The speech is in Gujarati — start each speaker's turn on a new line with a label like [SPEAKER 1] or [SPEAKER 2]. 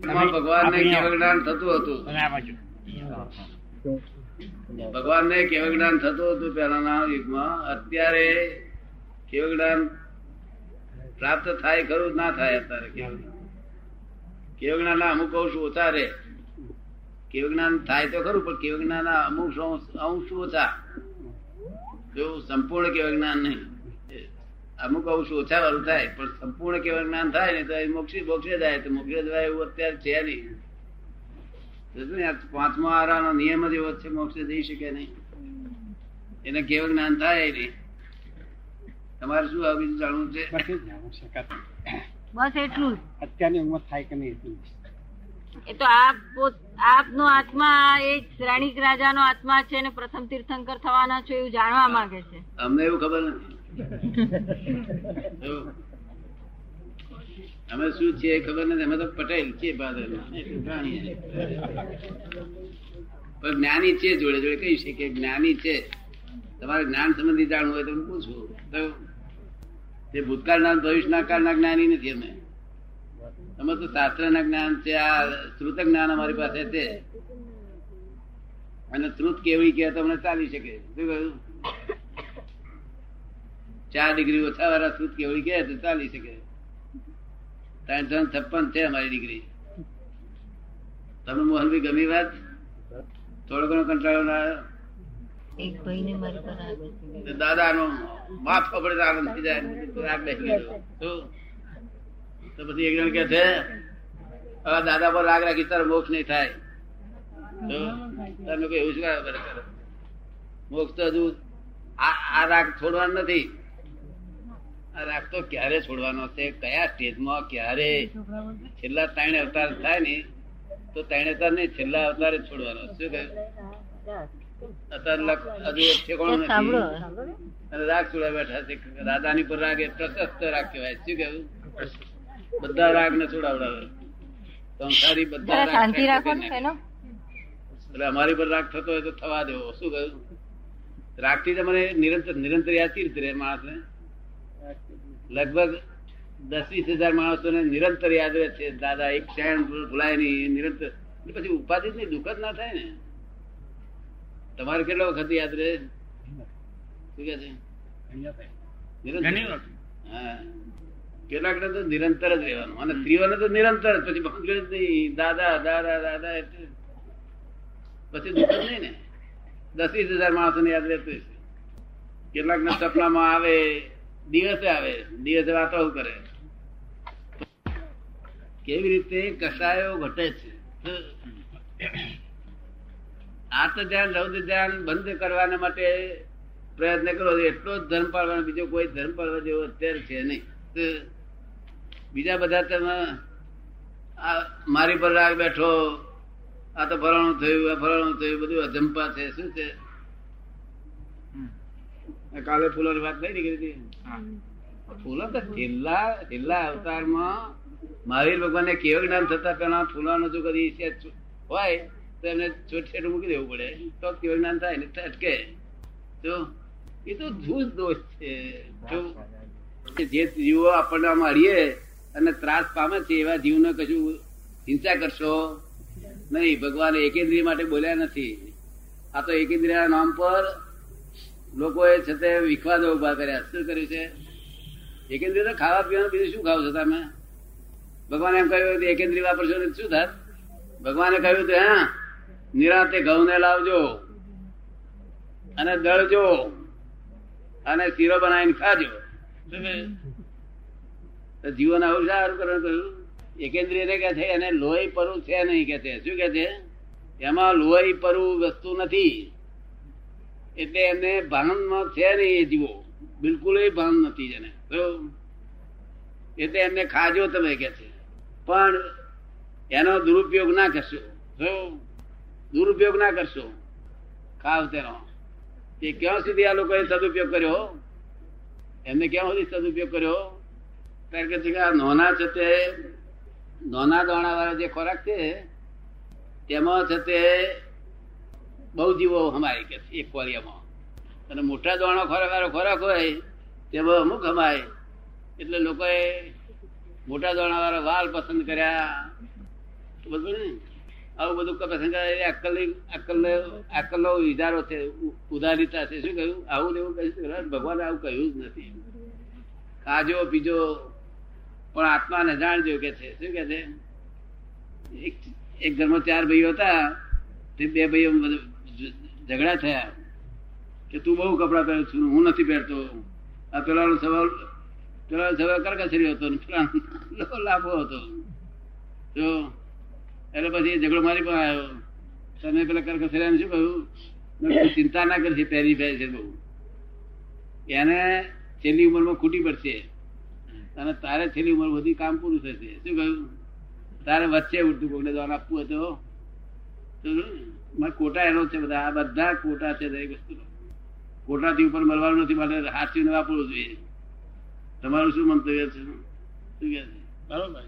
[SPEAKER 1] ભગવાન ને કેવળ જ્ઞાન થતું હતું? ભગવાન ને કેવળ જ્ઞાન થતું હતું પહેલાના યુગમાં? અત્યારે કેવળ જ્ઞાન પ્રાપ્ત થાય ખરું ના થાય અત્યારે કેવળ કેવળ જ્ઞાન ના અમુક અંશ ઓછા રે કેવળ જ્ઞાન થાય તો ખરું પણ કેવળ જ્ઞાન ના અમુક અંશ ઓછા. એવું સંપૂર્ણ કેવળ જ્ઞાન નહીં. અમુક અંશ ઓછા વાળું થાય પણ સંપૂર્ણ કેવળ જ્ઞાન થાય ને તો એ મોક્ષી મોક્ષે જાય તો મોક્ષે જાય એવું અત્યારે છે નહીં. પાંચમો આરાનો નિયમ જ એવો છે મોક્ષે જઈ શકે નહીં. એને કેવળ જ્ઞાન થાય નહીં. તમારે શું આ બીજું જાણવું છે.
[SPEAKER 2] બસ એટલું
[SPEAKER 3] અત્યારની ઉંમર થાય કે નહીં એટલું
[SPEAKER 2] એ તો આપ આપનો આત્મા એ શ્રેણીક રાજાનો આત્મા છે ને પ્રથમ તીર્થંકર થવાના છો એવું જાણવા માંગે છે.
[SPEAKER 1] અમને એવું ખબર નથી. અમે શું છે ખબર નથી. અમે તો પટેલ છે. પણ જ્ઞાની છે જોડે જોડે. કહી છે કે જ્ઞાની છે. તમારે જ્ઞાન સંબંધી જાણવું હોય તો હું પૂછું. તો તે ભૂતકાળના ભવિષ્યના કાળના જ્ઞાની નથી અમે. અમે તો શાસ્ત્રના જ્ઞાન છે, આ શ્રુત જ્ઞાન અમારી પાસે છે. અને શ્રુત કેવી કે તમને ચાલી શકે. શું કહ્યું? ચાર ડિગ્રી ઓછા વાળા શ્રુત કેવડી કે તો ચાલી શકે. ત્રણ ત્રણ છપ્પન છે અમારી ડિગ્રી. તમને મોહનભાઈ ગમી વાત? થોડો ઘણો કંટાળો ના આવ્યો?
[SPEAKER 2] એક ભાઈ ને મારી પર આવે
[SPEAKER 1] દાદાનો માથો પડે તો આનંદ થઈ જાય. બેસી ગયો. તો પછી એક જણ કે છે દાદા પર રાગ રાખી તારો મોક્ષ નહીં થાય. તમે કોઈ એવું શું? મોક્ષ તો હજુ આ આ રાગ છોડવાનું નથી. આ રાગ તો ક્યારે છોડવાનો છે? કયા સ્ટેજમાં? ક્યારે? છેલ્લા ત્રણ અવતાર થાય ને તો ત્રણ અવતાર નહીં છેલ્લા અવતારે છોડવાનો. શું કહ્યું રાગ છોડવા બેઠા છે. રાધાની પર રાગ એ પ્રશસ્ત રાગ કહેવાય. શું કહ્યું બધા રાગ ને છોડાવડાવે. સંસારી બધા
[SPEAKER 2] શાંતિ રાખો
[SPEAKER 1] એટલે અમારી પર રાગ થતો હોય તો થવા દેવો. શું કહ્યું રાગથી તમને નિરંતર નિરંતર યાદ રીતે માણસને? લગભગ દસ વીસ હજાર માણસોને નિરંતર યાદ રહે છે. દાદા એક ક્ષણ ભૂલાય નહીં નિરંતર. પછી ઉપાધિ જ દુઃખ જ ના થાય ને. તમારે કેટલા વખત યાદ રહે? શું કે છે? કેટલાક તો નિરંતર જ રહેવાનું. અને સ્ત્રીઓને તો નિરંતર પછી ભાંગે જ નહીં. દાદા દાદા દાદા એટલે પછી દુઃખ જ નહીં ને. દસ વીસ હજાર માણસોને યાદ રહેતું કેટલાક ના સપનામાં આવે દિવસે આવે, દિવસે વાતો કરે. કેવી રીતે કસાયો ઘટે છે? આર્ત ધ્યાન રૌદ્ર ધ્યાન બંધ કરવાના માટે પ્રયત્ન કરો. એટલો જ ધર્મ પાળવાનો, બીજો કોઈ ધર્મ પાળવા જેવો અત્યારે છે નહીં. બીજા બધા તમે મારી પર રાગ બેઠો, આ તો ફલાણું થયું, આ ફલાણું થયું, બધું અજંપા છે. શું છે? કાલે ફૂલોની વાત નહીં નીકળી હતી? ફૂલો તો છેલ્લા છેલ્લા અવતારમાં મહાવીર ભગવાનને કેવું જ્ઞાન થતા પેલા ફૂલોનો જો કદી હોય તો એમને છોટ છેટ મૂકી દેવું પડે. તો કેવું જ્ઞાન થાય ને અટકે. તો એ તો જૂજ દોષ છે. જો જે જીવો આપણને આમ અડીએ અને ત્રાસ પામે છે એવા જીવને કશું હિંસા કરશો નહીં. ભગવાન એકેન્દ્રિય માટે બોલ્યા નથી. આ તો એકેન્દ્રિય નામ પર લોકોએ છે તે વિખવાદો ઊભા કર્યા. શું કર્યું છે? એકેન્દ્રી તો ખાવા પીવાનું બીજું શું ખાવ છો તમે? ભગવાન એમ કહ્યું કે એકેન્દ્રિય વાપરશો તો શું થાત? ભગવાને કહ્યું તો હા, નિરાતે ઘઉં ને લાવજો અને દળજો અને શીરો બનાવીને ખાજો? જીવન આવું સારું કરવાનું કહ્યું એકેન્દ્રિય કે છે એને લોહી પરુ છે નહીં કે છે. શું કે છે? એમાં લોહી પરુ વસ્તુ નથી. એટલે એમને ભાનમાં છે નહીં એ જીવો. બિલકુલ ભાન નથી તો એટલે એમને ખાજો તમે કે છે. પણ એનો દુરુપયોગ ના કરશો. દુરુપયોગ ના કરશો. ખાવ તેનો. એ ક્યાં સુધી આ લોકોએ સદુપયોગ કર્યો? એમને ક્યાં સુધી સદુપયોગ કર્યો? ત્યારે કે છે કે આ નોના છે તે, નોના દોણા વાળા જે ખોરાક છે, તેમાં છે તે બહુ જીવો હમાય કે એક કોળિયામાં અને મોટા દોણો ખોરાક ખોરાક હોય, તેમાં અમુક હમાય. એટલે લોકોએ મોટા દાણા વાળા વાલ પસંદ કર્યા. બધું ને? આવું બધું પસંદ કર્યા. અક્કલ અક્કલ અક્કલ નો વિચારો છે ઉદારીતા છે. શું કહ્યું? આવું એવું કહ્યું ભગવાન આવું કહ્યું જ નથી. ખાજો, પીજો, પણ આત્માને જાણજો કે છે. શું કે છે? એક ઘરમાં ચાર ભાઈઓ હતા. તે બે ભાઈઓ ઝઘડા થયા. કે તું બહુ કપડા પહેરું છું, હું નથી પહેરતો. આ પેલાનો સવાલ પેલાનો સવાલ કરકસરી હતો પેલાનો લાભો હતો. જો, એટલે પછી ઝઘડો મારી પણ આવ્યો. તમે પેલા કરકસરિયાને શું કહ્યું? ચિંતા ના કરશે પહેરી પહેરી છે બહુ. એને છેલ્લી ઉંમરમાં ખૂટી પડશે. અને તારે છેલ્લી ઉંમર બધી કામ પૂરું થશે. શું કહ્યું? તારે વચ્ચે ઉઠતું કોઈને દાન આપવું હતો કોટા એનો છે બધા. આ બધા કોટા છે દરેક વસ્તુ. કોટાથી ઉપર મળવાનું નથી. માટે હાથથી વાપરવું જોઈએ. તમારું શું મંતવ્ય છે? શું કે
[SPEAKER 3] બરોબર